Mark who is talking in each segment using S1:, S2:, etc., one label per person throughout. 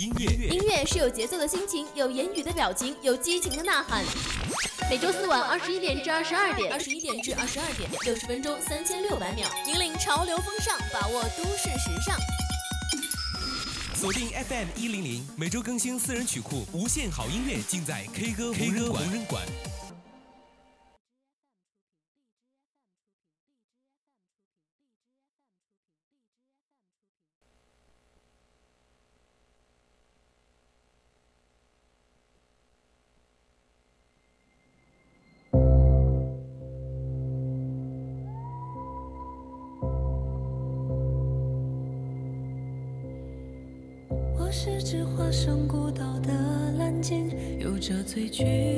S1: 音乐，
S2: 音乐是有节奏的心情，有言语的表情，有激情的呐喊。每周四晚二十一点至二十二点，
S3: 二十一点至二十二点，
S2: 六十分钟三千六百秒，
S3: 引领潮流风尚，把握都市时尚。
S1: 锁定 FM 一零零，每周更新私人曲库，无限好音乐尽在 K 歌 K 歌红人馆。
S4: 着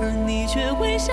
S4: 而你却微笑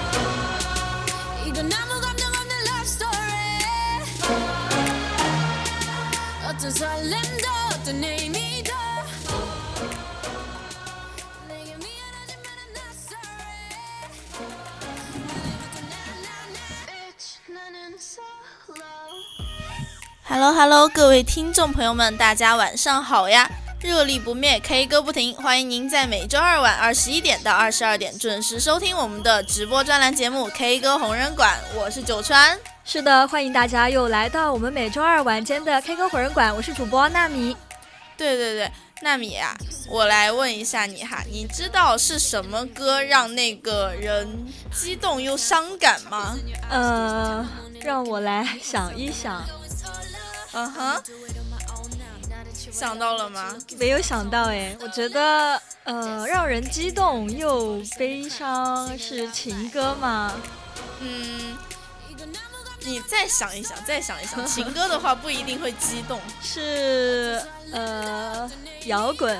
S3: Hello Hello，各位听众朋友们，大家晚上好呀！热力不灭，K 歌不停，欢迎您在每周二晚二十一点到二十二点准时收听我们的直播专栏节目《K 歌红人馆》，我是九川。
S5: 是的，欢迎大家又来到我们每周二晚间的 K 歌红人馆，我是主播纳米。
S3: 对对对，纳米啊、我来问一下你哈，你知道是什么歌让那个人激动又伤感吗？
S5: 呃，让我来想一想，
S3: 嗯哼，想到了吗？
S5: 没有想到哎，我觉得呃，让人激动又悲伤是情歌吗？
S3: 嗯，你再想一想，再想一想，情歌的话不一定会激动。
S5: 是呃，摇滚。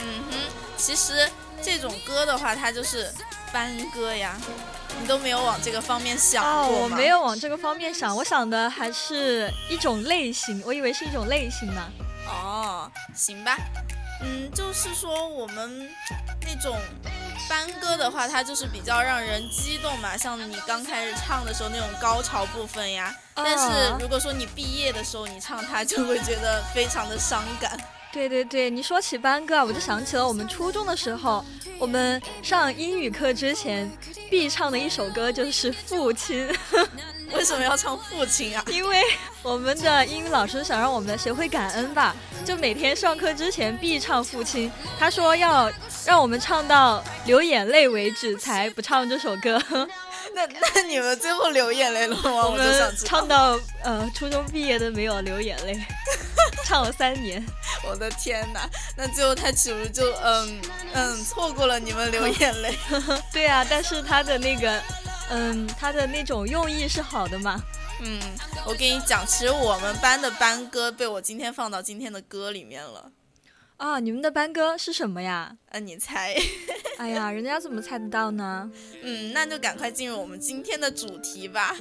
S3: 嗯哼，其实这种歌的话，它就是班歌呀。你都没有往这个方面想
S5: 哦，
S3: 过吗？
S5: 我没有往这个方面想，我想的还是一种类型，我以为是一种类型呢。
S3: 哦，行吧。嗯，就是说我们那种班歌的话，它就是比较让人激动嘛，像你刚开始唱的时候那种高潮部分呀。但是
S5: 啊
S3: 如果说你毕业的时候你唱它，就会觉得非常的伤感。
S5: 对对对，你说起班歌啊，我就想起了我们初中的时候，我们上英语课之前必唱的一首歌就是《父亲》，
S3: 为什么要唱父亲啊？
S5: 因为我们的英语老师想让我们学会感恩吧，就每天上课之前必唱《父亲》，他说要让我们唱到流眼泪为止才不唱这首歌。
S3: 那那你们最后流眼泪了吗？
S5: 我
S3: 我就想
S5: 们唱到呃初中毕业都没有流眼泪，唱了三年。
S3: 我的天哪！那最后他岂不是就嗯嗯错过了你们流眼泪？
S5: 对啊，但是他的那个，嗯，他的那种用意是好的嘛。
S3: 嗯，我跟你讲，其实我们班的班歌被我今天放到今天的歌里面了。
S5: 啊，你们的班歌是什么呀？
S3: 呃，你猜？
S5: 哎呀，人家怎么猜得到呢？
S3: 嗯，那就赶快进入我们今天的主题吧。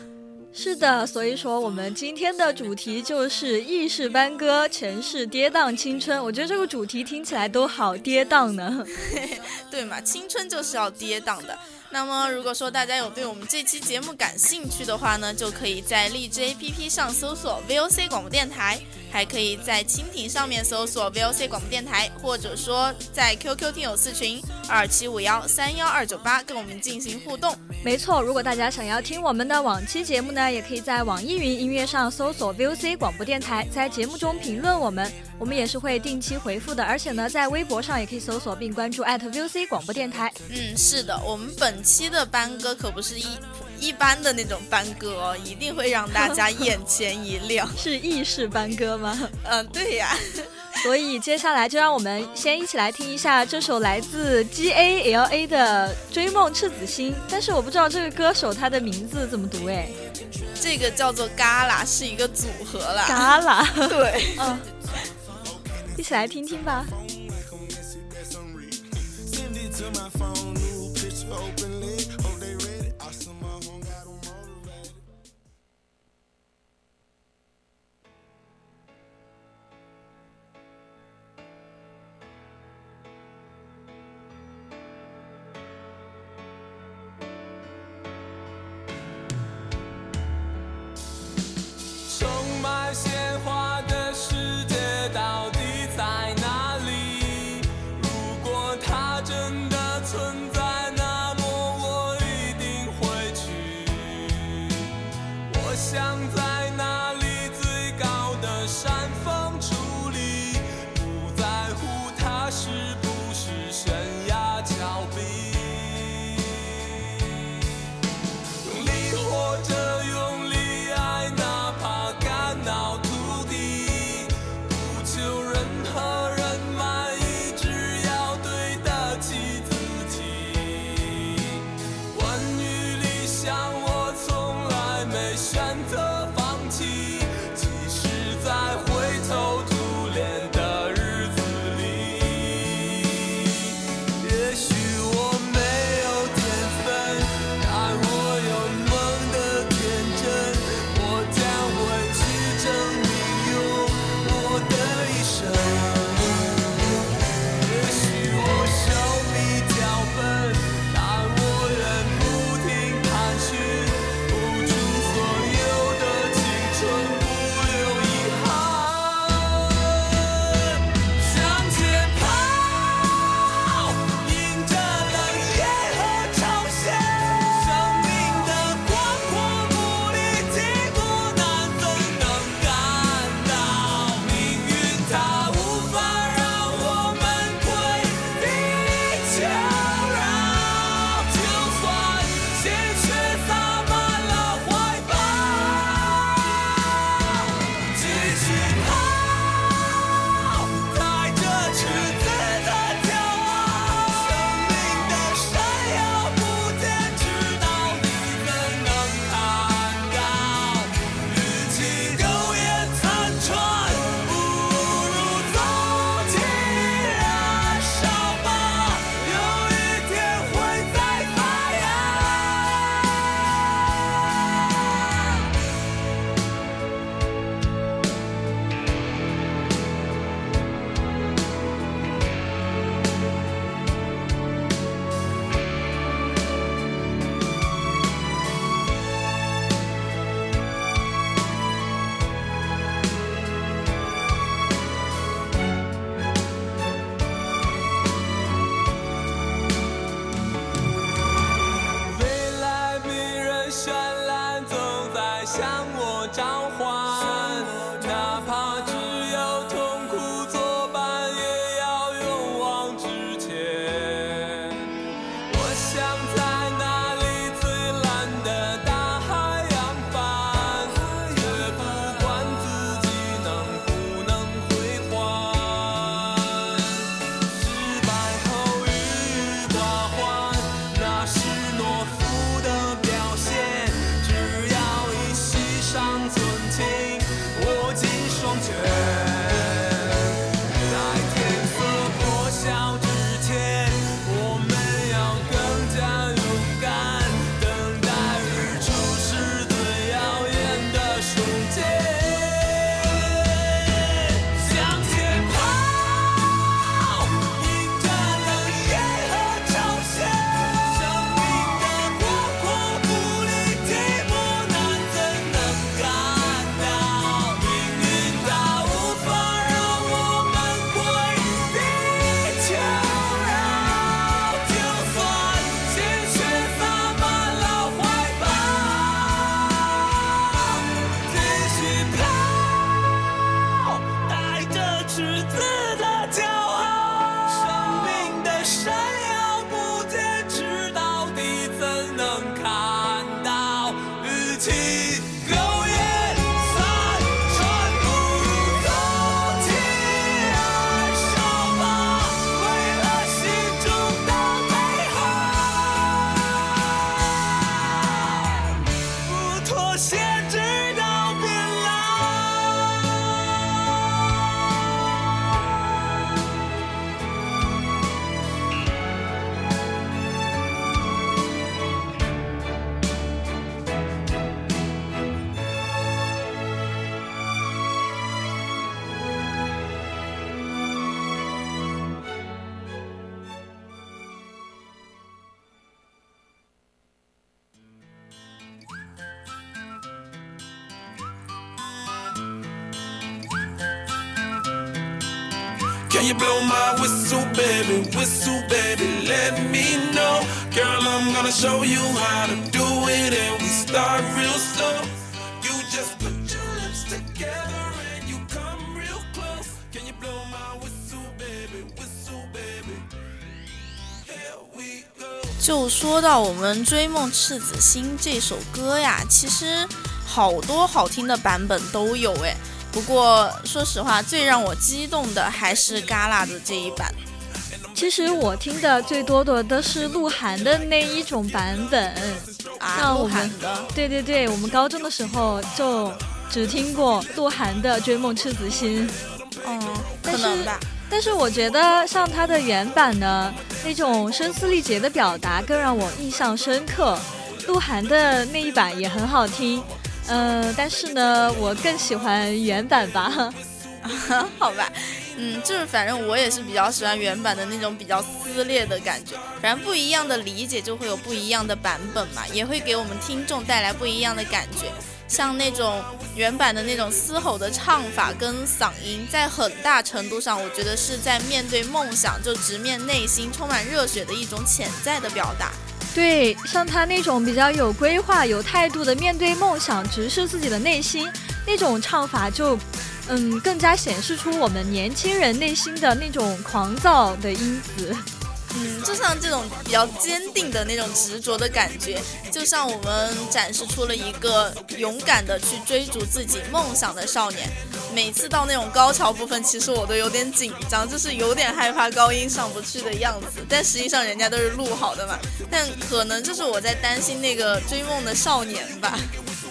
S5: 是的，所以说我们今天的主题就是意式班歌，前世跌宕青春。我觉得这个主题听起来都好跌宕呢。
S3: 对嘛，青春就是要跌宕的。那么，如果说大家有对我们这期节目感兴趣的话呢，就可以在荔枝 APP 上搜索 VOC 广播电台，还可以在蜻蜓上面搜索 VOC 广播电台，或者说在 QQ 听友四群二七五幺三幺二九八跟我们进行互动。
S5: 没错，如果大家想要听我们的往期节目呢，也可以在网易云音乐上搜索 VOC 广播电台，在节目中评论我们，我们也是会定期回复的。而且呢，在微博上也可以搜索并关注 @VOC 广播电台。
S3: 嗯，是的，我们本期的班歌可不是一一般的那种班歌哦，一定会让大家眼前一亮。
S5: 是意式班歌吗？
S3: 嗯，对呀。
S5: 所以接下来就让我们先一起来听一下这首来自 G A L A 的《追梦赤子心》，但是我不知道这个歌手他的名字怎么读哎。
S3: 这个叫做 Gala，是一个组合啦。
S5: Gala，
S3: 对，
S5: 嗯，一起来听听吧。
S6: 送满鲜花的世界到到 show you how to do it, and we start real slow. You just put your lips together and you come real close. Can you blow my whistle, baby? Whistle, baby. Here we go.
S3: 就说到我们《追梦赤子心》这首歌呀，其实好多好听的版本都有哎。不过说实话，最让我激动的还是嘎啦的这一版。
S5: 其实我听的最多的都是鹿晗的那一种版本。
S3: 啊，鹿
S5: 像我们
S3: 晗的，
S5: 对对对，我们高中的时候就只听过鹿晗的《追梦赤子心》。
S3: 嗯，
S5: 但是
S3: 可能吧。
S5: 但是我觉得像他的原版呢，那种声嘶力竭的表达更让我印象深刻。鹿晗的那一版也很好听，呃，但是呢，我更喜欢原版吧。
S3: 好吧，嗯，就是反正我也是比较喜欢原版的那种比较撕裂的感觉。反正不一样的理解就会有不一样的版本嘛，也会给我们听众带来不一样的感觉。像那种原版的那种嘶吼的唱法跟嗓音，在很大程度上，我觉得是在面对梦想就直面内心充满热血的一种潜在的表达。
S5: 对，像他那种比较有规划、有态度的面对梦想、直视自己的内心，那种唱法就，嗯，更加显示出我们年轻人内心的那种狂躁的因子。
S3: 嗯，就像这种比较坚定的那种执着的感觉，就像我们展示出了一个勇敢的去追逐自己梦想的少年。每次到那种高潮部分，其实我都有点紧张，就是有点害怕高音上不去的样子。但实际上人家都是录好的嘛，但可能就是我在担心那个追梦的少年吧。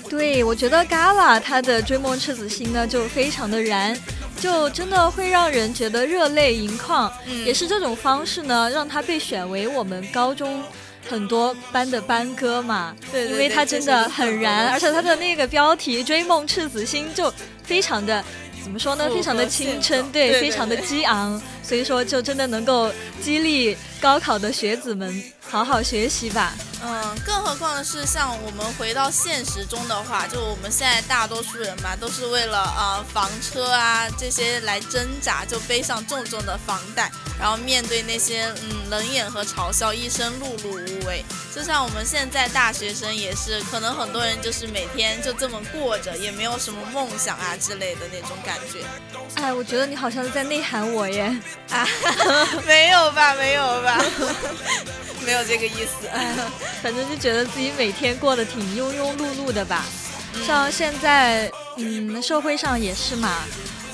S5: 对，我觉得 Gala 他的《追梦赤子心》呢就非常的燃，就真的会让人觉得热泪盈眶。
S3: 嗯
S5: 也是这种方式呢，让他被选为我们高中很多班的班歌嘛。
S3: 对对
S5: 因为他真的很燃，而且他
S3: 的
S5: 的那个标题《追梦赤子心》就非常的。怎么说呢？非常的青春，
S3: 对
S5: 非常的激昂，所以说就真的能够激励高考的学子们好好学习吧。
S3: 嗯，更何况是像我们回到现实中的话，就我们现在大多数人嘛，都是为了呃房车啊这些来挣扎，就背上重重的房贷，然后面对那些嗯冷眼和嘲笑，一生碌碌无为。就像我们现在大学生也是，可能很多人就是每天就这么过着，也没有什么梦想啊之类的那种感觉
S5: 哎，我觉得你好像是在内涵我耶。
S3: 啊，没有吧，没有吧，没有这个意思。
S5: 反正就觉得自己每天过得挺庸庸碌碌的吧。像现在，嗯，社会上也是嘛，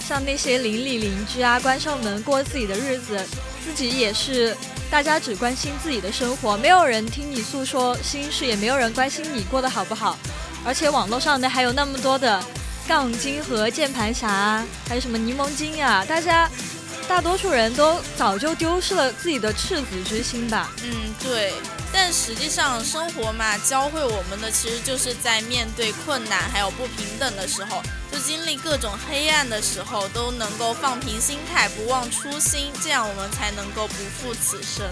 S5: 像那些邻里邻居啊，关上门过自己的日子，自己也是，大家只关心自己的生活，没有人听你诉说心事，也没有人关心你过得好不好。而且网络上呢，还有那么多的杠精和键盘侠啊，还有什么柠檬精啊，大家大多数人都早就丢失了自己的赤子之心吧。
S3: 嗯，对。但实际上，生活嘛，教会我们的其实就是在面对困难还有不平等的时候，就经历各种黑暗的时候，都能够放平心态，不忘初心，这样我们才能够不负此生。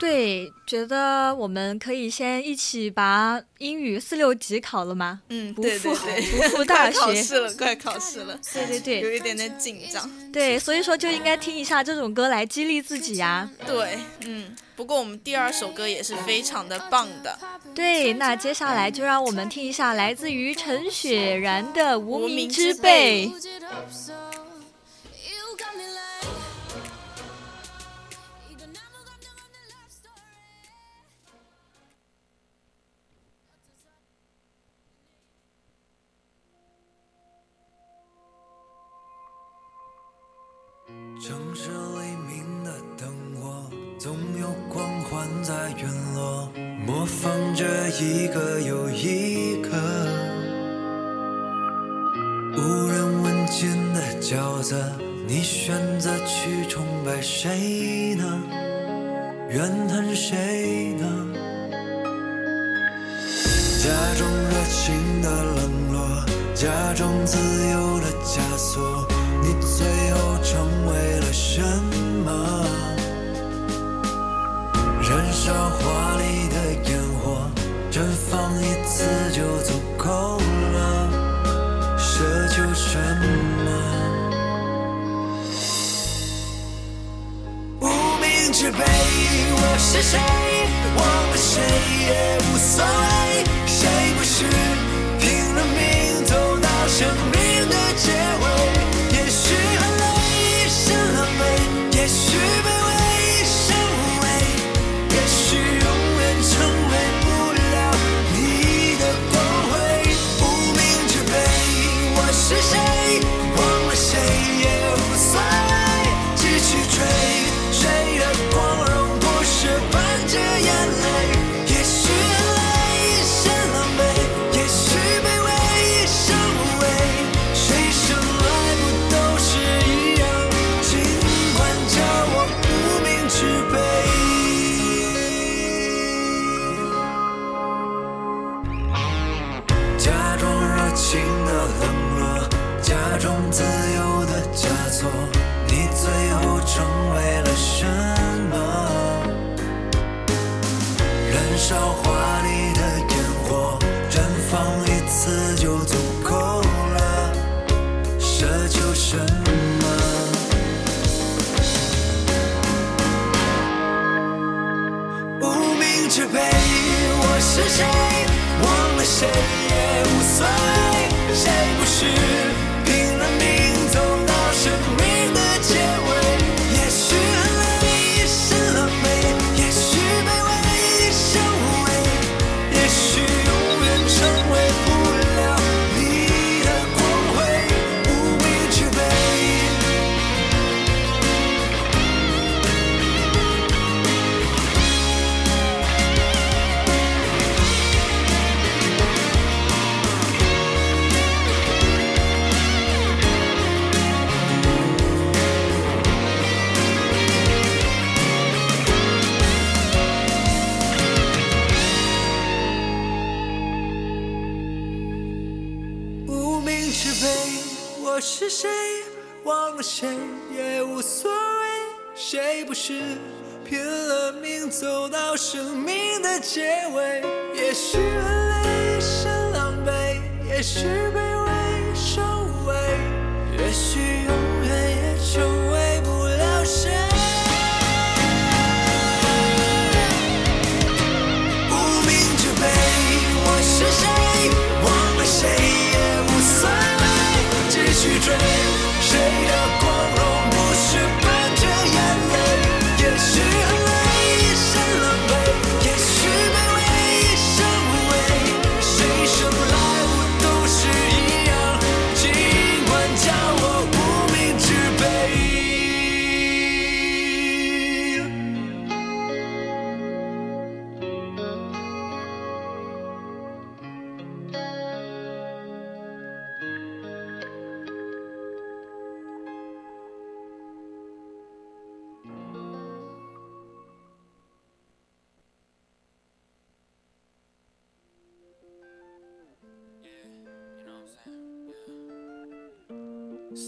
S5: 对，觉得我们可以先一起把英语四六级考了吗？
S3: 嗯，
S5: 不
S3: 对对
S5: 负，不负大
S3: 快考
S5: 学
S3: 试了，快考试了，
S5: 对对对
S3: 有一点点紧张。
S5: 对，所以说就应该听一下这种歌来激励自己呀。
S3: 对，嗯，不过我们第二首歌也是非常的棒的，
S5: 对，那接下来就让我们听一下来自于陈雪然的《无
S3: 无名
S5: 之辈》
S6: 崇拜谁呢？怨恨谁呢？假装热情的冷落假装自由的枷锁你最后成为了什么？燃烧我是谁忘了谁也无所谓。谁不是拼了命走到生命的结尾？也许很累一身狼狈也许 say. 生命的结尾，也许很累一身狼狈，也许卑微收尾，也许有。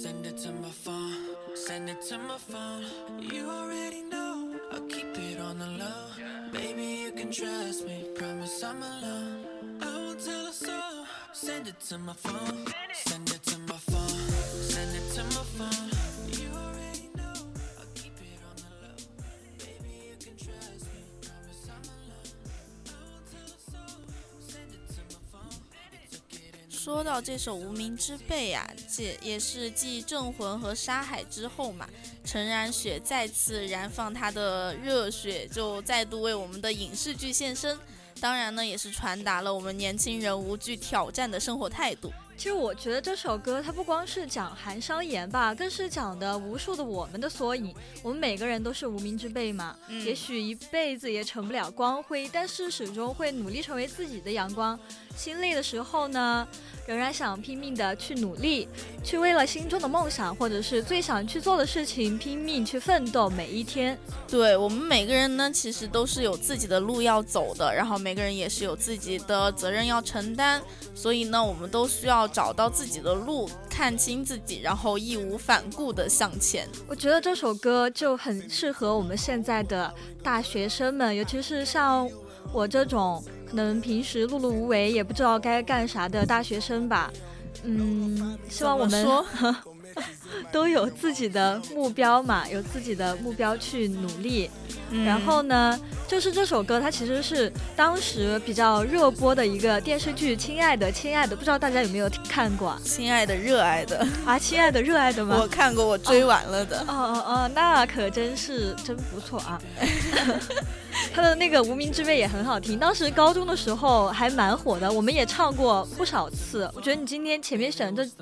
S7: send it to my phone send it to my phone you already know i keep it on the low baby you can trust me promise i'm alone i won't tell a soul send it to my phone send it to my phone send it to my phone you already know i keep it on the low baby you can trust me promise i'm alone i won't tell a soul send it to my phone baby so get in
S3: the car 也是继镇魂和沙海之后嘛。陈冉雪再次燃放他的热血就再度为我们的影视剧献身。当然呢也是传达了我们年轻人无惧挑战的生活态度。
S5: 其实我觉得这首歌它不光是讲韩商言吧更是讲的无数的我们的缩影。我们每个人都是无名之辈嘛也许一辈子也成不了光辉但是始终会努力成为自己的阳光。心累的时候呢仍然想拼命的去努力，去为了心中的梦想或者是最想去做的事情拼命去奋斗每一天。
S3: 对我们每个人呢，其实都是有自己的路要走的，然后每个人也是有自己的责任要承担，所以呢，我们都需要找到自己的路，看清自己，然后义无反顾的向前。
S5: 我觉得这首歌就很适合我们现在的大学生们，尤其是像我这种可能平时碌碌无为也不知道该干啥的大学生吧。嗯，希望我们
S3: 说
S5: 都有自己的目标嘛，有自己的目标去努力。
S3: 嗯
S5: 然后呢，就是这首歌，它其实是当时比较热播的一个电视剧《亲爱的，亲爱的》，不知道大家有没有看过啊？
S3: 亲爱的、热爱的，
S5: 啊，亲爱的，热爱的吗？
S3: 我看过，我追完了的。
S5: 哦哦哦，那可真是真不错啊！他的那个《无名之辈》也很好听，当时高中的时候还蛮火的，我们也唱过不少次。我觉得你今天前面选的这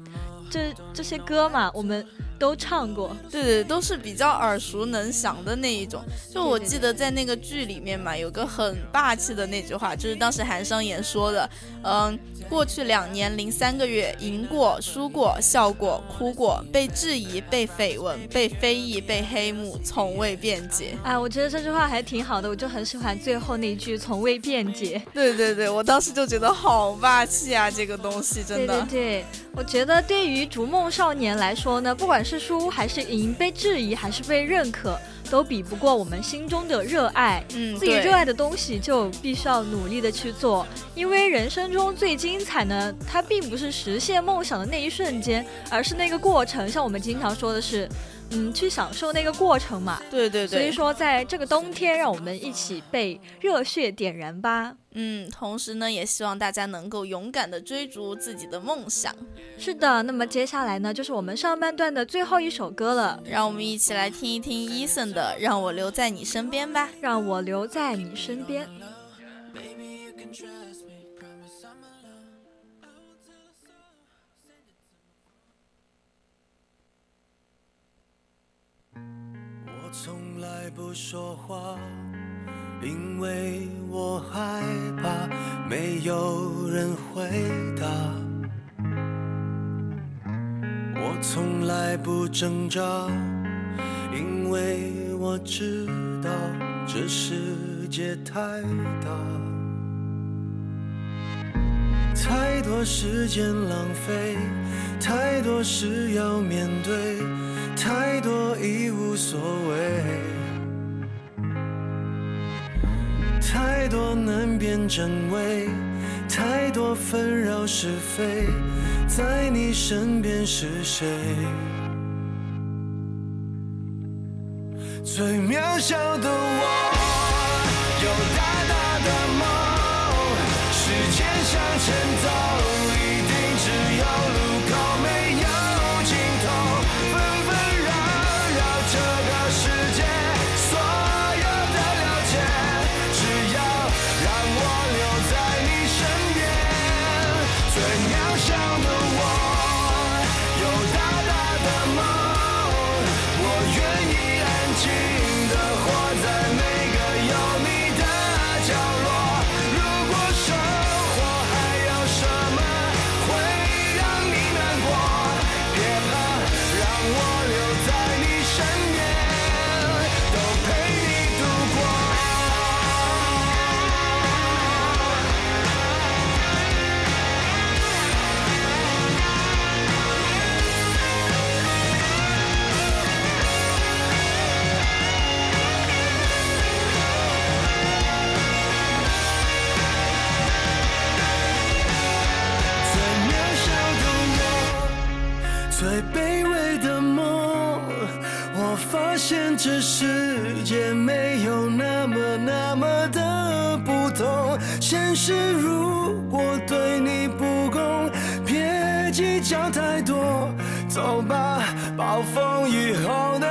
S5: 这这些歌嘛，我们都唱过。
S3: 对对，都是比较耳熟能详的那一种。就我记得在那个剧里面嘛，有个很霸气的那句话，就是当时韩商言说的，嗯，过去两年零三个月，赢过、输过、笑过、哭过，被质疑、被绯闻、被非议、被黑幕，从未辩解。
S5: 哎，我觉得这句话还挺好的，我就很喜欢最后那句“从未辩解”。
S3: 对对对，我当时就觉得好霸气啊，这个东西真的。
S5: 对对对，我觉得对于逐梦少年来说呢，不管是输还是赢，被质疑还是被认可，都比不过我们心中的热爱。
S3: 嗯，
S5: 自己热爱的东西就必须要努力的去做，因为人生中最精彩呢，它并不是实现梦想的那一瞬间，而是那个过程。像我们经常说的是，嗯，去享受那个过程嘛。
S3: 对对对，
S5: 所以说，在这个冬天，让我们一起被热血点燃吧。
S3: 嗯，同时呢，也希望大家能够勇敢的追逐自己的梦想。
S5: 是的，那么接下来呢，就是我们上半段的最后一首歌了，
S3: 让我们一起来听一听 Eason 的《让我留在你身边》吧。
S5: 让我留在你身边。
S8: 不说话，因为我害怕没有人回答。我从来不挣扎，因为我知道这世界太大。太多时间浪费，太多事要面对，太多已无所谓，太多难辨真伪，太多纷扰是非，在你身边是谁？最渺小的我，有大大的梦，时间向前走，发现这世界没有那么那么的不同。现实如果对你不公，别计较太多。走吧，暴风雨后的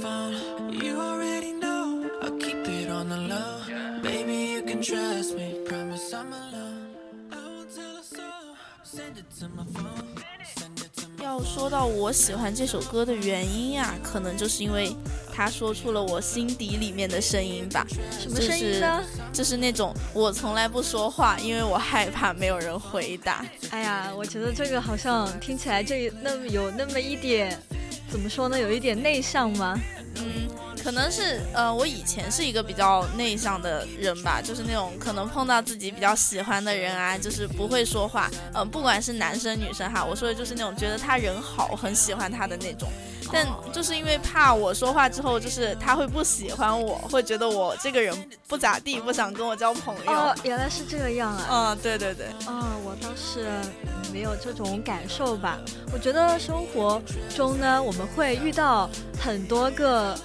S7: phone. You already know, I'll keep it on the low. Baby, you can trust me, promise I'm alone. I won't tell a soul. Send it to my phone, send it to my
S3: 要说到我喜欢这首歌的原因呀、可能就是因为他说出了我心底里面的声音吧。
S5: 什么声音呢？
S3: 就是那种我从来不说话，因为我害怕没有人回答。
S5: 哎呀，我觉得这个好像听起来这那么有那么一点，怎么说呢？有一点内向吗？
S3: 嗯，可能是呃，我以前是一个比较内向的人吧，就是那种可能碰到自己比较喜欢的人啊，就是不会说话。嗯、不管是男生女生哈，我说的就是那种觉得他人好，很喜欢他的那种。但就是因为怕我说话之后，就是他会不喜欢我，会觉得我这个人不咋地，不想跟我交朋友。
S5: 哦，原来是这样啊！
S3: 嗯，对对对，
S5: 哦，我倒是嗯没有这种感受吧。我觉得生活中呢，我们会遇到很多个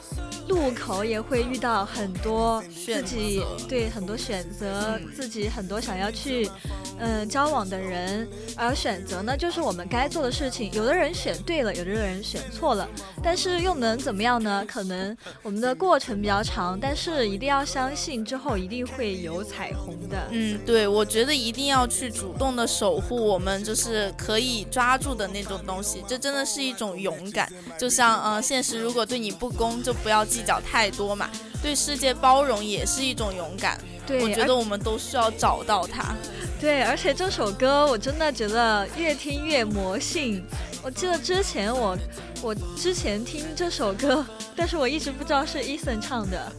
S5: 路口，也会遇到很多自己对很多选择，自己很多想要去嗯、呃交往的人，而选择呢，就是我们该做的事情。有的人选对了，有的人选错了，但是又能怎么样呢？可能我们的过程比较长，但是一定要相信之后一定会有彩虹的。
S3: 嗯，对，我觉得一定要去主动的守护我们就是可以抓住的那种东西，这真的是一种勇敢。就像呃，现实如果对你不公，就不要计较太多嘛。对世界包容也是一种勇敢。
S5: 对，
S3: 我觉得我们都需要找到它。
S5: 对，而且这首歌我真的觉得越听越魔性。我记得之前我我之前听这首歌，但是我一直不知道是 Eason 唱的，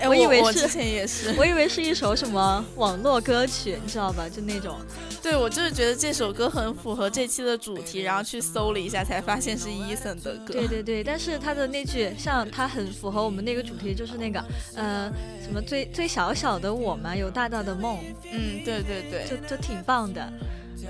S3: 哎，
S5: 我以为是
S3: 我之前也是，
S5: 我以为是一首什么网络歌曲，你知道吧？就那种。
S3: 对我就是觉得这首歌很符合这期的主题，然后去搜了一下，才发现是 Eason 的歌。
S5: 对对对，但是他的那句像他很符合我们那个主题，就是那个呃什么最最小小的我嘛，有大大的梦，
S3: 嗯，对对对，
S5: 就就挺棒的。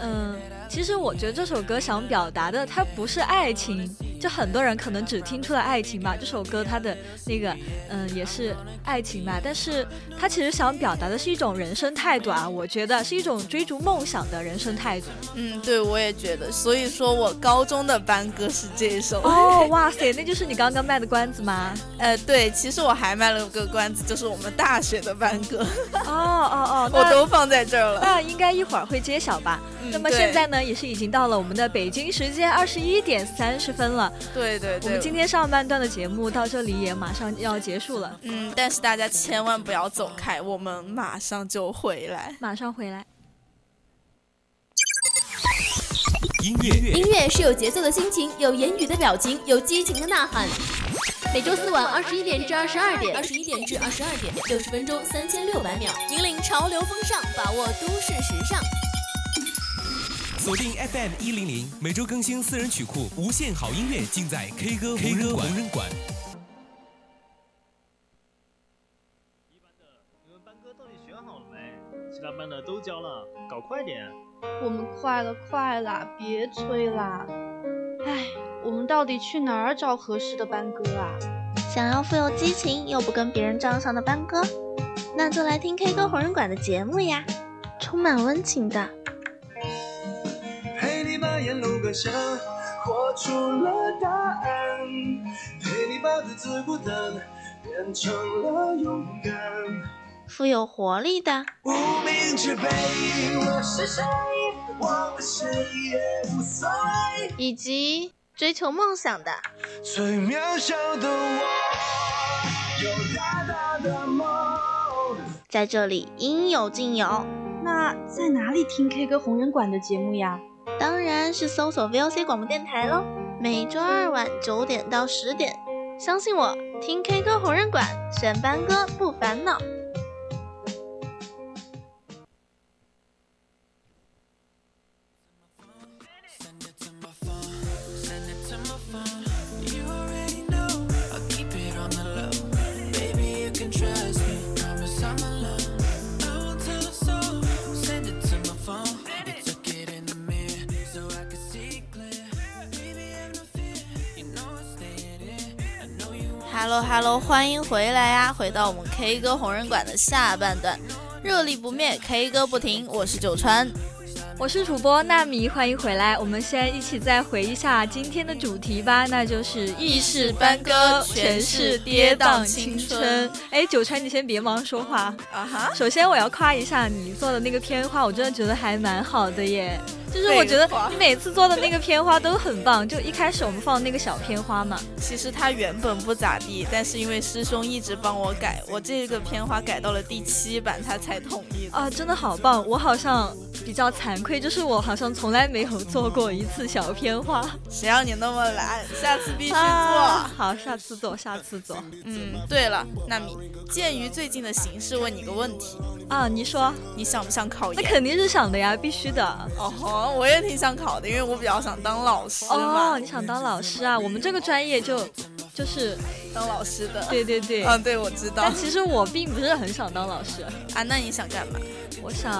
S5: 嗯，其实我觉得这首歌想表达的，它不是爱情，就很多人可能只听出了爱情吧。这首歌它的那个，嗯，也是爱情吧，但是它其实想表达的是一种人生态度啊，我觉得是一种追逐梦想的人生态度。
S3: 嗯，对，我也觉得，所以说我高中的班歌是这一首。
S5: 哦，哇塞，那就是你刚刚卖的关子吗？
S3: 呃，对，其实我还卖了个关子，就是我们大学的班歌。
S5: 哦哦哦，
S3: 我都放在这儿了。
S5: 那应该一会儿会揭晓吧？
S3: 嗯
S5: 那么现在呢，也是已经到了我们的北京时间二十一点三十分了。
S3: 对对对，
S5: 我们今天上半段的节目到这里也马上要结束了。
S3: 嗯，但是大家千万不要走开，我们马上就回来。
S5: 马上回来。
S1: 音乐
S2: 音乐是有节奏的心情，有言语的表情，有激情的呐喊。每周四晚二十一点至二十二点，二十一点至二十二点，六十分钟三千六百秒，引领潮流风尚，把握都市时尚。
S1: 锁定 FM 一零零，每周更新私人曲库，无限好音乐尽在 K 歌 K 歌红人馆。
S9: 一班的你们班歌到底选好了没？其他班的都交了，搞快点！
S10: 我们快了，快了，别催啦！唉，我们到底去哪儿找合适的班歌啊？
S11: 想要富有激情又不跟别人撞上的班歌，那就来听 K 歌红人馆的节目呀，充满温情的。
S6: 陪你把沿路感想活出了答案，陪你把最自孤单变成了勇敢。
S11: 富有活力的，
S6: 无名之辈，我是谁？我们谁也无所谓。
S11: 以及追求梦想的，
S6: 最渺小的我，有大大的梦。
S11: 在这里应有尽有。
S10: 那在哪里听 K 歌红人馆的节目呀？
S11: 当然是搜索 VOC 广播电台喽，每周二晚九点到十点，相信我，听 K 歌红人馆，选班歌不烦恼。
S3: 欢迎回来呀！回到我们 K 歌红人馆的下半段，热力不灭，K 歌不停。我是九川，
S5: 我是主播纳米，欢迎回来。我们先一起再回忆一下今天的主题吧，那就是意式班歌，诠释跌宕青春。哎，九川，你先别忙说话
S3: 啊哈！
S5: 首先我要夸一下你做的那个片花，我真的觉得还蛮好的耶。就是我觉得你每次做的那个片花都很棒，就一开始我们放那个小片花嘛。
S3: 其实它原本不咋地，但是因为师兄一直帮我改，我这个片花改到了第七版，他才同意。
S5: 啊，真的好棒！我好像比较惭愧，就是我好像从来没有做过一次小片花。
S3: 谁让你那么懒？下次必须做。
S5: 好，下次做，下次做。
S3: 嗯，对了，纳米，鉴于最近的形势，问你个问题
S5: 啊，你说
S3: 你想不想考研？
S5: 那肯定是想的呀，必须的。
S3: 哦吼。我也挺想考的，因为我比较想当老师嘛。
S5: 哦，你想当老师啊？我们这个专业就就是
S3: 当老师的。
S5: 对对对。
S3: 嗯，对，我知道。
S5: 但其实我并不是很想当老师
S3: 啊。那你想干嘛？
S5: 我想，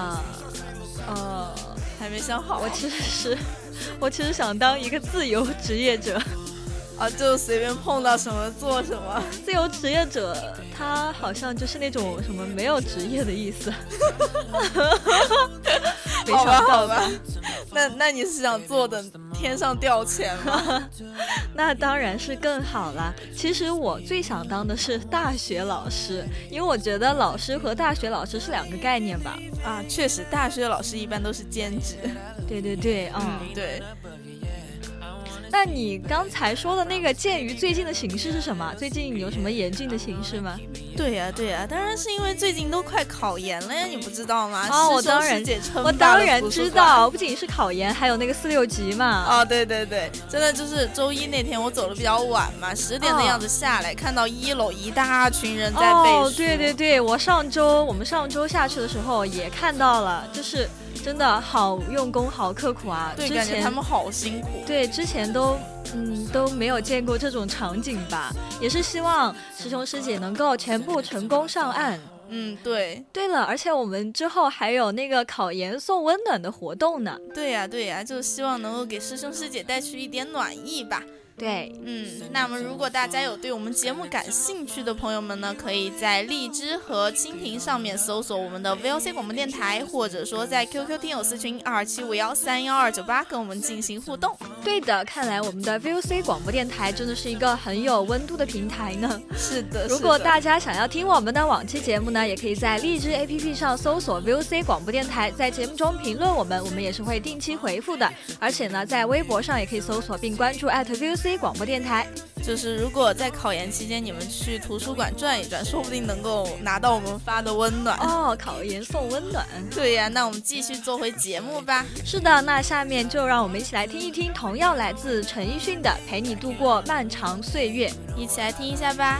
S5: 呃，
S3: 还没想好。
S5: 我其实是，我其实想当一个自由职业者。
S3: 啊，就随便碰到什么做什么。
S5: 自由职业者，他好像就是那种什么没有职业的意思。没想到
S3: 吧？那那你是想坐等天上掉钱吗？
S5: 那当然是更好啦。其实我最想当的是大学老师，因为我觉得老师和大学老师是两个概念吧。
S3: 啊，确实，大学老师一般都是兼职。
S5: 对对对，
S3: 嗯，对。
S5: 那你刚才说的那个，鉴于最近的形势是什么？最近有什么严峻的形势吗？
S3: 对呀，对呀，当然是因为最近都快考研了呀，你不知道吗？
S5: 哦，我当然，我当然知道，不仅是考研，还有那个四六级嘛。
S3: 哦，对对对，真的就是周一那天我走的比较晚嘛，十点的样子下来，看到一楼一大群人在背书。
S5: 哦，对对对，我上周我们上周下去的时候也看到了，就是。真的好用功，好刻苦啊！
S3: 对，感觉他们好辛苦。
S5: 对，之前都嗯都没有见过这种场景吧？也是希望师兄师姐能够全部成功上岸。
S3: 嗯，对。
S5: 对了，而且我们之后还有那个考研送温暖的活动呢。
S3: 对呀，对呀，就希望能够给师兄师姐带去一点暖意吧。
S5: 对，
S3: 嗯，那么如果大家有对我们节目感兴趣的朋友们呢，可以在荔枝和蜻蜓上面搜索我们的 VOC 广播电台，或者说在 QQ 听友私群二七五幺三幺二九八跟我们进行互动。
S5: 对的，看来我们的 VOC 广播电台真的是一个很有温度的平台呢。
S3: 是的，
S5: 如果大家想要听我们的往期节目呢，也可以在荔枝 APP 上搜索 VOC 广播电台，在节目中评论我们，我们也是会定期回复的。而且呢，在微博上也可以搜索并关注 @VOC。广播电台，
S3: 就是如果在考研期间你们去图书馆转一转，说不定能够拿到我们发的温暖
S5: 哦。考研送温暖，
S3: 对呀。那我们继续做回节目吧。
S5: 是的，那下面就让我们一起来听一听，同样来自陈奕迅的《陪你度过漫长岁月》，
S3: 一起来听一下吧。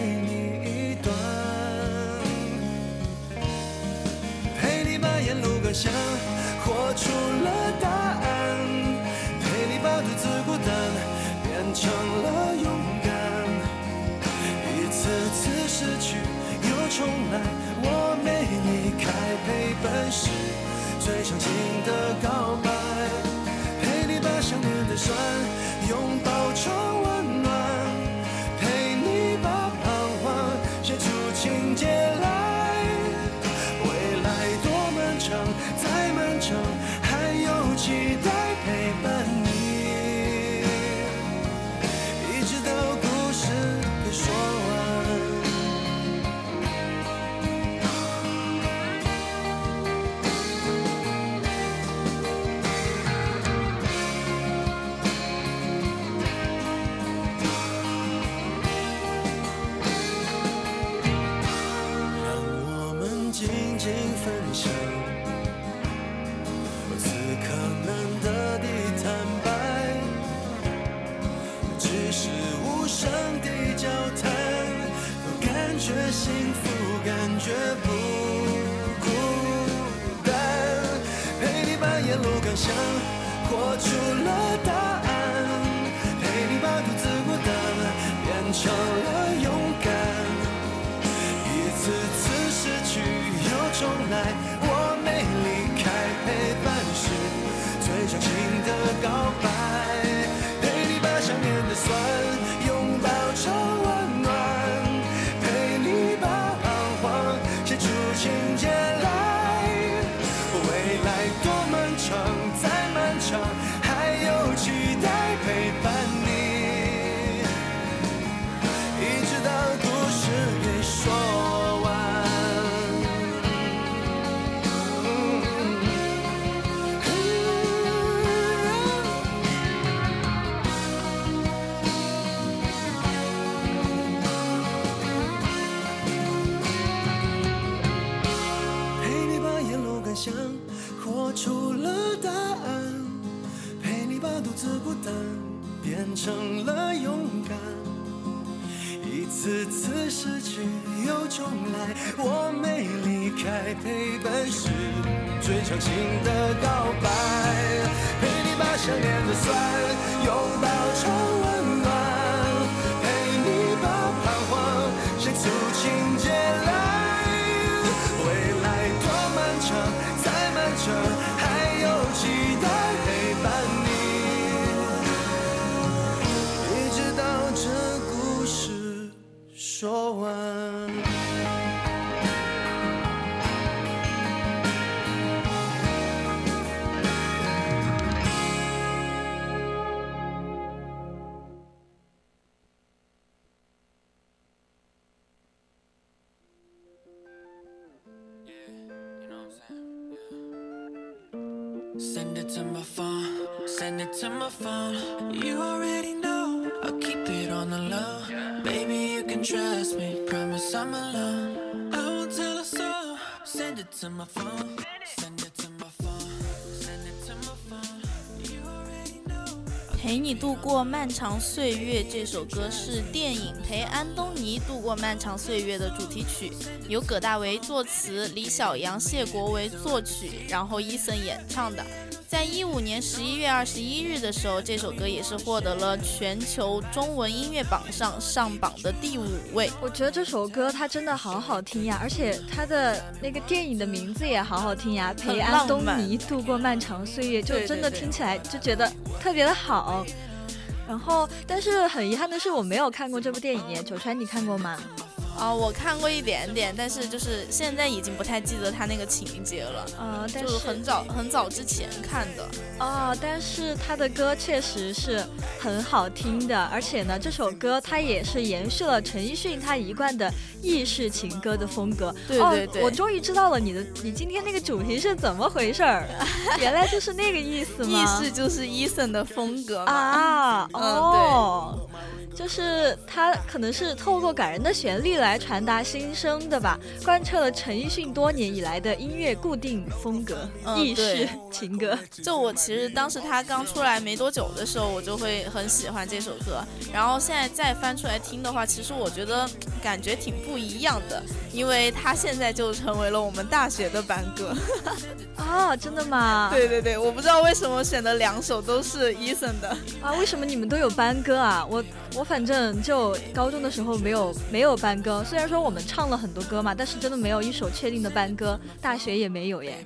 S8: 静静分享，此刻难得的坦白，只是无声的交谈，感觉幸福，感觉不孤单，陪你把沿路感想活出了。来，我没离开陪伴是最长情的告白。成了勇敢。一次次失去又重来，我没离开，陪伴是最长情的告白。陪你把想念的酸拥抱成
S7: it to my phone, send it to my phone. You already know, I'll keep it on the low. Baby, you can trust me, promise I'm alone. I won't tell a soul. Send it to my phone, send it to my phone, send it to my phone. You already know.
S3: 陪你度过漫长岁月这首歌是电影《陪安东尼度过漫长岁月》的主题曲，由葛大为作词，李小阳、谢国维作曲，然后伊森演唱的。在一五年十一月二十一日的时候，这首歌也是获得了全球中文音乐榜上上榜的第五位。
S5: 我觉得这首歌它真的好好听呀，而且它的那个电影的名字也好好听呀，《陪安东尼度过漫长岁月》，就真的听起来就觉得特别的好。然后，但是很遗憾的是，我没有看过这部电影耶。九川，你看过吗？
S3: 啊、我看过一点点，但是就是现在已经不太记得他那个情节了。
S5: 呃，但
S3: 就是很早很早之前看的。
S5: 哦，但是他的歌确实是很好听的，而且呢，这首歌它也是延续了陈奕迅他一贯的意式情歌的风格。
S3: 对对对
S5: 哦，我终于知道了你的你今天那个主题是怎么回事儿，原来就是那个意思吗？
S3: 意式就是伊森的风格嘛
S5: 啊，
S3: 嗯
S5: 哦。就是他可能是透过感人的旋律来传达心声的吧，贯彻了陈奕迅多年以来的音乐固定风格，
S3: 嗯
S5: 意式
S3: 对
S5: 情歌。
S3: 就我其实当时他刚出来没多久的时候，我就会很喜欢这首歌。然后现在再翻出来听的话，其实我觉得感觉挺不一样的，因为他现在就成为了我们大学的班歌。
S5: 啊，真的吗？
S3: 对对对，我不知道为什么选的两首都是 Eason 的。
S5: 啊，为什么你们都有班歌啊？我我反正就高中的时候没有没有班歌，虽然说我们唱了很多歌嘛，但是真的没有一首确定的班歌。大学也没有耶。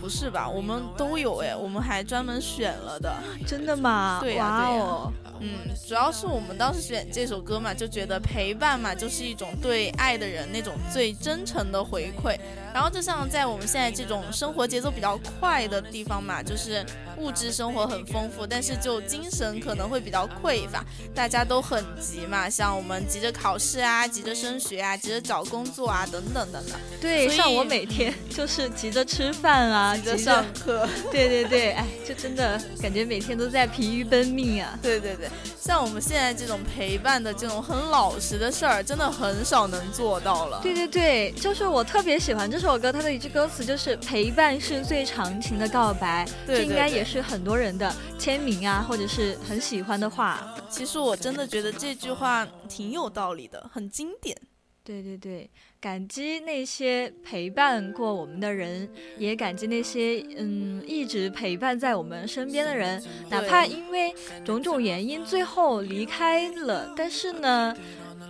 S3: 不是吧？我们都有哎，我们还专门选了的。
S5: 真的吗？
S3: 对呀。嗯，主要是我们当时选这首歌嘛，就觉得陪伴嘛，就是一种对爱的人那种最真诚的回馈。然后就像在我们现在这种生活节奏比较快的地方嘛，就是物质生活很丰富，但是就精神可能会比较匮乏，大家都很急嘛，像我们急着考试啊，急着升学啊，急着找工作啊，等等等等。
S5: 对，像我每天就是急着吃饭啊，
S3: 急着上课。
S5: 对对对，哎，就真的感觉每天都在疲于奔命啊。
S3: 对对对，像我们现在这种陪伴的这种很老实的事儿，真的很少能做到了。
S5: 对对对，就是我特别喜欢这首歌，它的一句歌词就是“陪伴是最长情的告白”，
S3: 对对
S5: 这应该也是很多人的签名啊，或者是很喜欢的话。
S3: 其实我真的觉得这句话挺有道理的，很经典。
S5: 对对对，感激那些陪伴过我们的人，也感激那些嗯一直陪伴在我们身边的人，哪怕因为种种原因最后离开了，但是呢，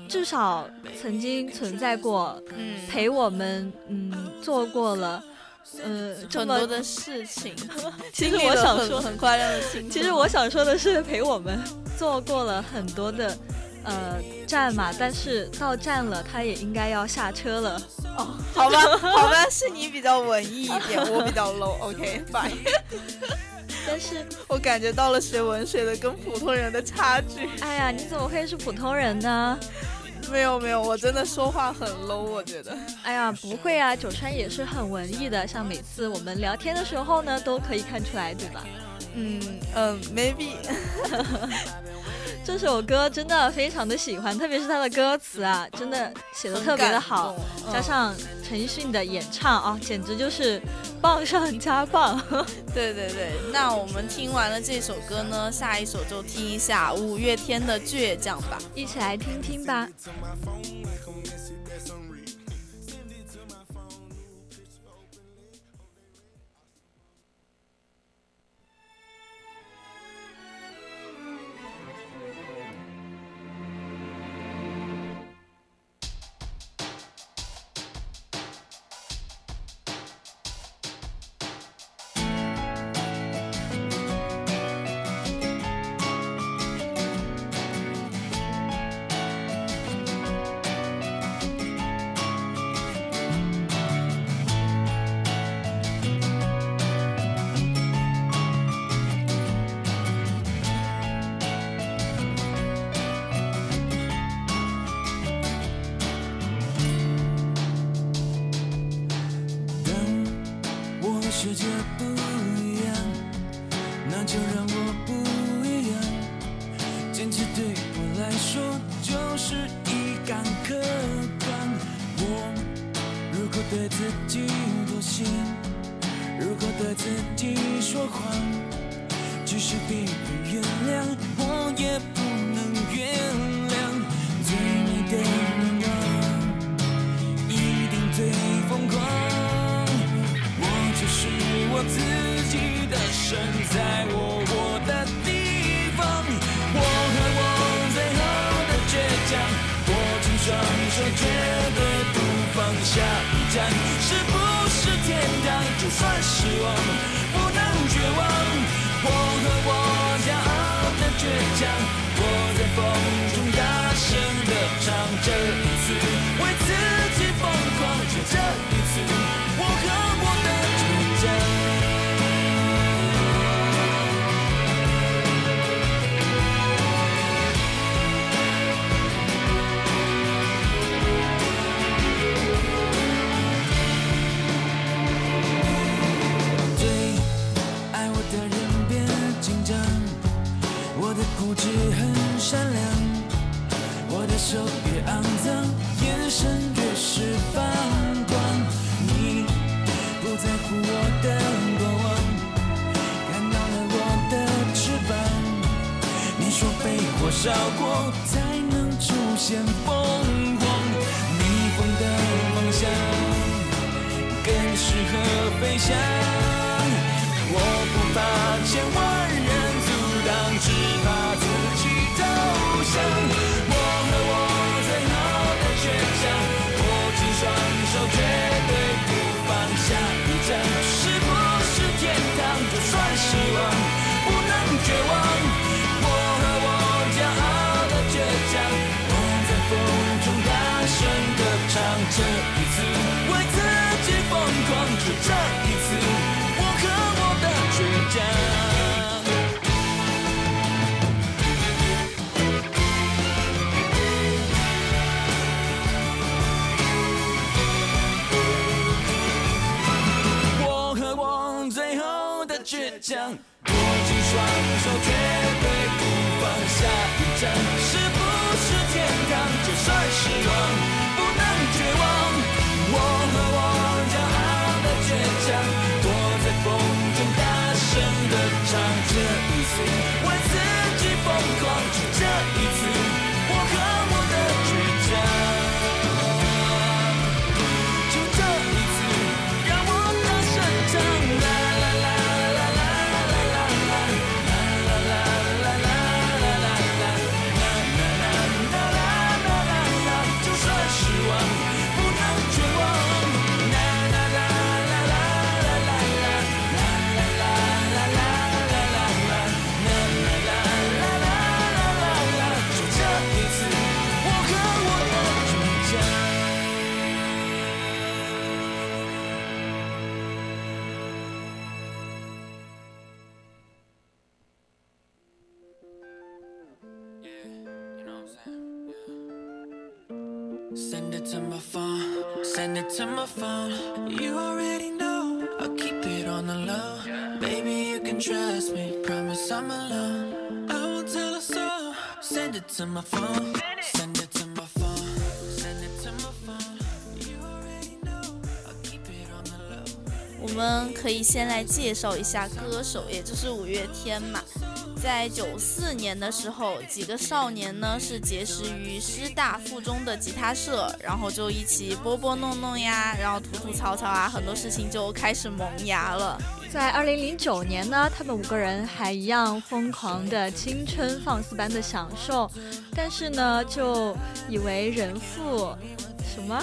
S5: 至少曾经存在过，
S3: 嗯，
S5: 陪我们嗯做过了。嗯，这么
S3: 很多的事情，
S5: 其实我想说
S3: 很快乐的青春。
S5: 其实我想说的是，陪我们做过了很多的呃站嘛，但是到站了，他也应该要下车了。
S3: 哦，好吧，好吧，是你比较文艺一点，我比较 low。OK，bye。
S5: 但是
S3: 我感觉到了学文学的跟普通人的差距。
S5: 哎呀，你怎么会是普通人呢？
S3: 没有没有，我真的说话很 low，我觉得。
S5: 哎呀，不会啊，九川也是很文艺的，像每次我们聊天的时候呢，都可以看出来，对吧？
S3: 嗯嗯，maybe。
S5: 这首歌真的非常的喜欢，特别是它的歌词啊，真的写的特别的好，加上陈奕迅的演唱啊，简直就是棒上加棒。
S3: 对对对，那我们听完了这首歌呢，下一首就听一下五月天的《倔强》吧，
S5: 一起来听听吧。
S6: 是一杆客观。我如果对自己妥协，如果对自己说谎，即使别人原谅，我也不能原谅。最美的愿望，一定最疯狂。我就是我自己的神，在我善良，我的手越肮脏，眼神越是放光。你不在乎我的过往，看到了我的翅膀。你说被火烧过才能出现凤凰，逆风的方向。更适合飞翔。我不怕千万降。
S7: 想 can trust me, promise I'm alone. I won't tell a soul. Send it to my phone, send it to my phone, send it to my phone. You already know, I'll keep it on the low.
S3: 我们可以先来介绍一下歌手，也就是五月天嘛。在九四年的时候，几个少年呢是结识于师大附中的吉他社，然后就一起拨拨弄弄呀，然后吐吐槽槽啊，很多事情就开始萌芽了。
S5: 在二零零九年呢，他们五个人还一样疯狂的青春放肆般的享受，但是呢，就以为人父什么？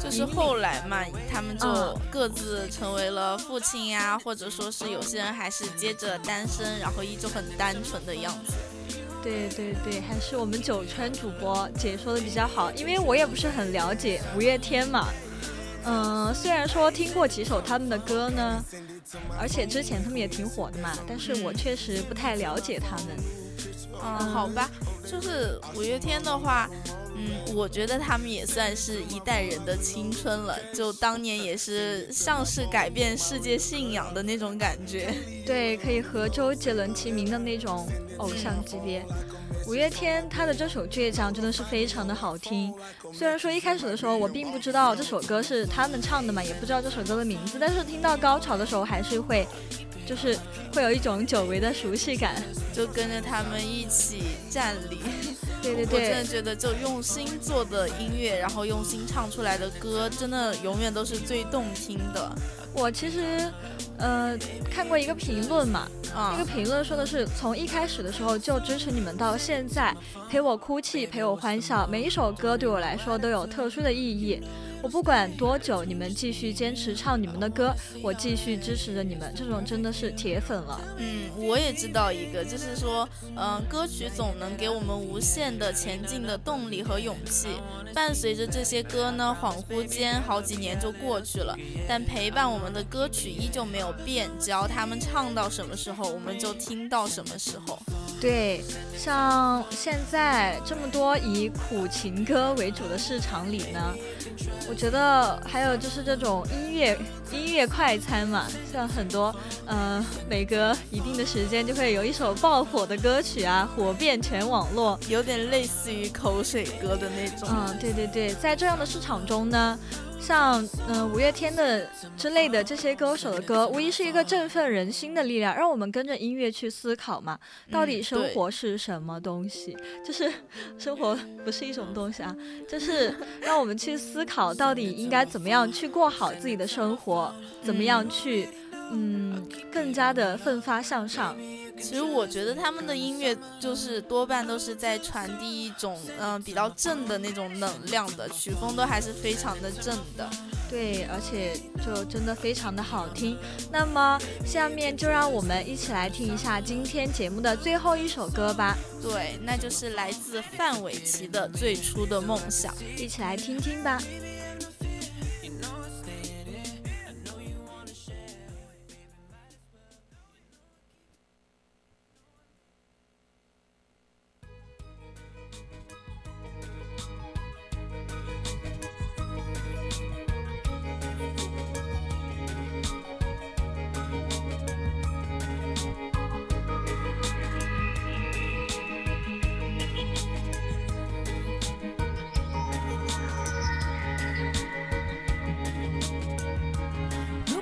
S3: 就是后来嘛，他们就
S5: 嗯
S3: 各自成为了父亲呀，或者说是有些人还是接着单身，然后依旧很单纯的样子。
S5: 对对对，还是我们九川主播解说的比较好，因为我也不是很了解五月天嘛。嗯、虽然说听过几首他们的歌呢，而且之前他们也挺火的嘛，但是我确实不太了解他们。
S3: 嗯，好吧，就是五月天的话，嗯，我觉得他们也算是一代人的青春了，就当年也是像是改变世界信仰的那种感觉。
S5: 对，可以和周杰伦齐名的那种偶像级别。五月天他的这首《倔强》真的是非常的好听，虽然说一开始的时候我并不知道这首歌是他们唱的嘛，也不知道这首歌的名字，但是听到高潮的时候还是会，就是会有一种久违的熟悉感。
S3: 就跟着他们一起站立。
S5: 对对
S3: 我真的，觉得，就用心做的音乐，然后用心唱出来的歌，真的永远都是最动听的。
S5: 我其实呃看过一个评论嘛，
S3: 啊
S5: 那个评论说的是从一开始的时候就支持你们到现在，陪我哭泣，陪我欢笑，每一首歌对我来说都有特殊的意义。我不管多久，你们继续坚持唱你们的歌，我继续支持着你们，这种真的是铁粉了。
S3: 嗯，我也知道一个，就是说，嗯、歌曲总能给我们无限的前进的动力和勇气。伴随着这些歌呢，恍惚间好几年就过去了，但陪伴我们的歌曲依旧没有变。只要他们唱到什么时候，我们就听到什么时候。
S5: 对，像现在这么多以苦情歌为主的市场里呢，我觉得还有就是这种音乐音乐快餐嘛，像很多呃每隔一定的时间就会有一首爆火的歌曲啊，火遍全网络，
S3: 有点类似于口水歌的那种。
S5: 嗯，对对对，在这样的市场中呢。像嗯、呃五月天的之类的这些歌手的歌，无疑是一个振奋人心的力量，让我们跟着音乐去思考嘛，到底
S3: 嗯
S5: 生活是什么东西？就是 生活不是一种东西啊，就是 让我们去思考到底应该怎么样去过好自己的生活，怎么样去嗯更加的奋发向上。
S3: 其实我觉得他们的音乐就是多半都是在传递一种嗯、比较正的那种能量的，曲风都还是非常的正的。
S5: 对，而且就真的非常的好听。那么下面就让我们一起来听一下今天节目的最后一首歌吧，
S3: 对，那就是来自范玮琪的《最初的梦想》。
S5: 一起来听听吧。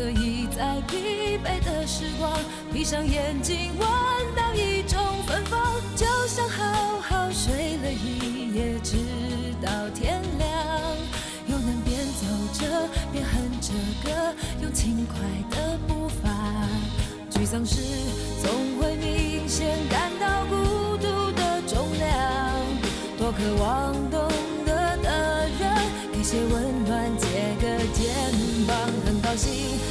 S4: 可以在疲惫的时光闭上眼睛闻到一种芬芳就像好好睡了一夜直到天亮。又能边走着边哼着歌用轻快的步伐沮丧时总会明显感到孤独的重量多渴望懂得的人给些温暖借个肩膀很高兴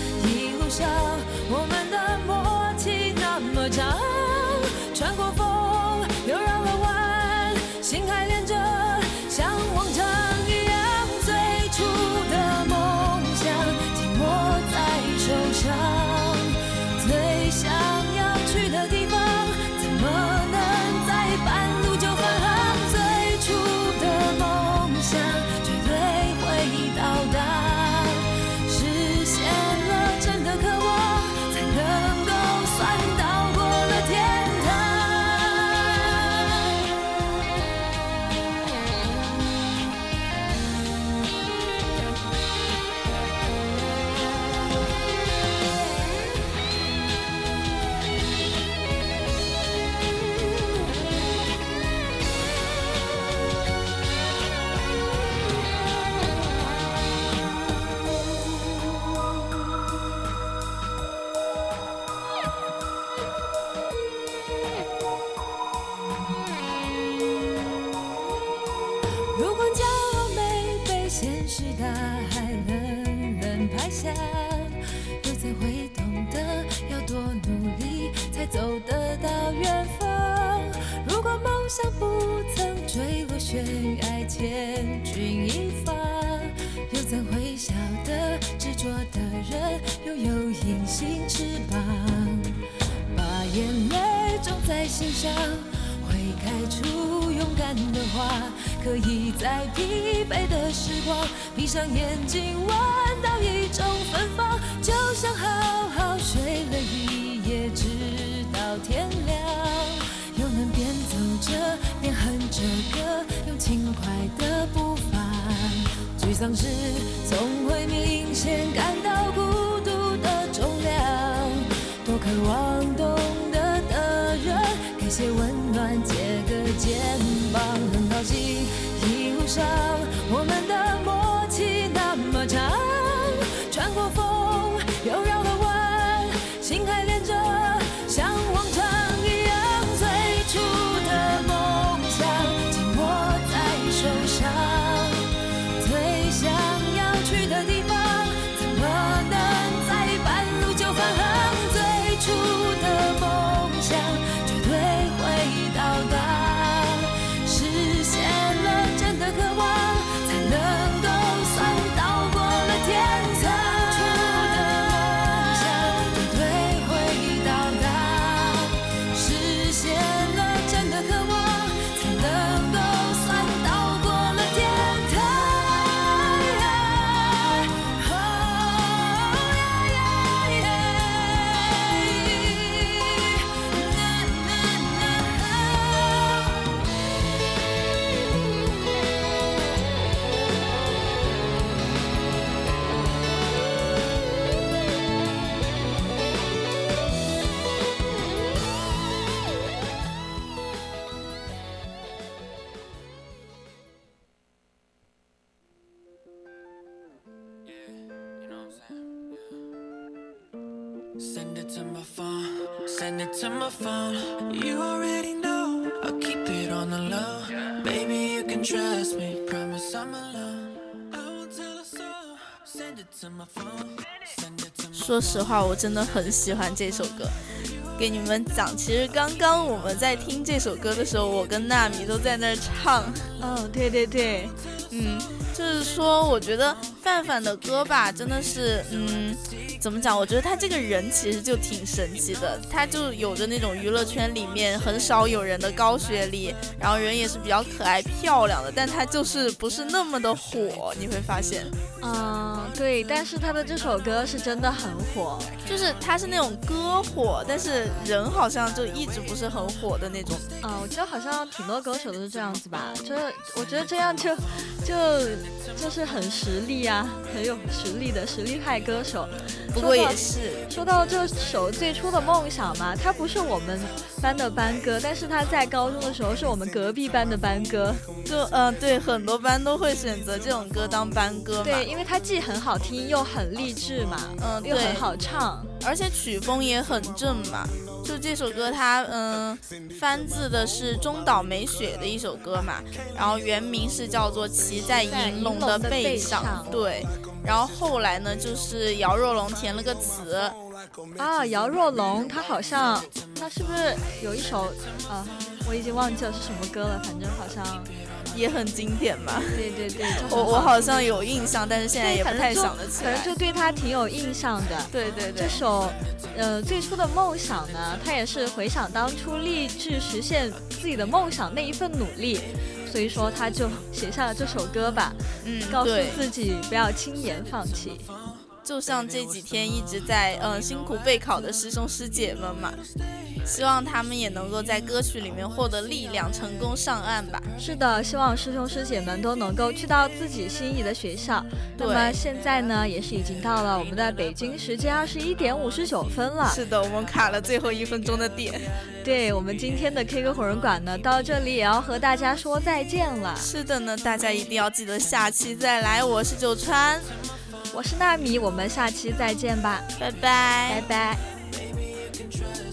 S4: 闭上
S7: 眼睛
S3: 说实话，我真的很喜欢这首歌。给你们讲，其实刚刚我们在听这首歌的时候，我跟纳米都在那儿唱。
S5: 哦，对对对，
S3: 嗯，就是说，我觉得范范的歌吧，真的是，嗯，怎么讲？我觉得他这个人其实就挺神奇的，他就有着那种娱乐圈里面很少有人的高学历，然后人也是比较可爱漂亮的，但他就是不是那么的火，你会发现。
S5: 嗯，对，但是他的这首歌是真的很火，
S3: 就是他是那种歌火，但是人好像就一直不是很火的那种。
S5: 嗯、我觉得好像挺多歌手都是这样子吧，就是我觉得这样就就就是很实力啊，很有实力的实力派歌手。
S3: 不过也是
S5: 说到这首最初的梦想嘛，它不是我们班的班歌，但是他在高中的时候是我们隔壁班的班歌。
S3: 就呃，对，很多班都会选择这种歌当班歌嘛。
S5: 对，因为它既很好听又很励志嘛，
S3: 嗯，
S5: 又很好唱。
S3: 而且曲风也很正嘛。就这首歌它嗯翻自的是中岛美雪的一首歌嘛，然后原名是叫做《骑在银龙的背上》，对。然后后来呢，就是姚若龙填了个词。
S5: 啊，姚若龙，他好像他是不是有一首啊？我已经忘记了是什么歌了，反正好像。
S3: 也很经典嘛。
S5: 对对对，
S3: 我我好像有印象，但是现在也不太想得起
S5: 来。反正就对他挺有印象的。
S3: 对对对。
S5: 这首，呃，最初的梦想呢，他也是回想当初立志实现自己的梦想那一份努力，所以说他就写下了这首歌吧。
S3: 嗯，
S5: 告诉自己不要轻言放弃。
S3: 就像这几天一直在嗯辛苦备考的师兄师姐们嘛，希望他们也能够在歌曲里面获得力量，成功上岸吧。
S5: 是的，希望师兄师姐们都能够去到自己心仪的学校。那么现在呢，也是已经到了我们的北京时间二十一点五十九分了。
S3: 是的，我们卡了最后一分钟的点。
S5: 对我们今天的 K 歌火人馆呢，到这里也要和大家说再见了。
S3: 是的呢，大家一定要记得下期再来。我是九川。
S5: 我是纳米我们下期再见吧。
S3: 拜拜。
S5: 拜拜。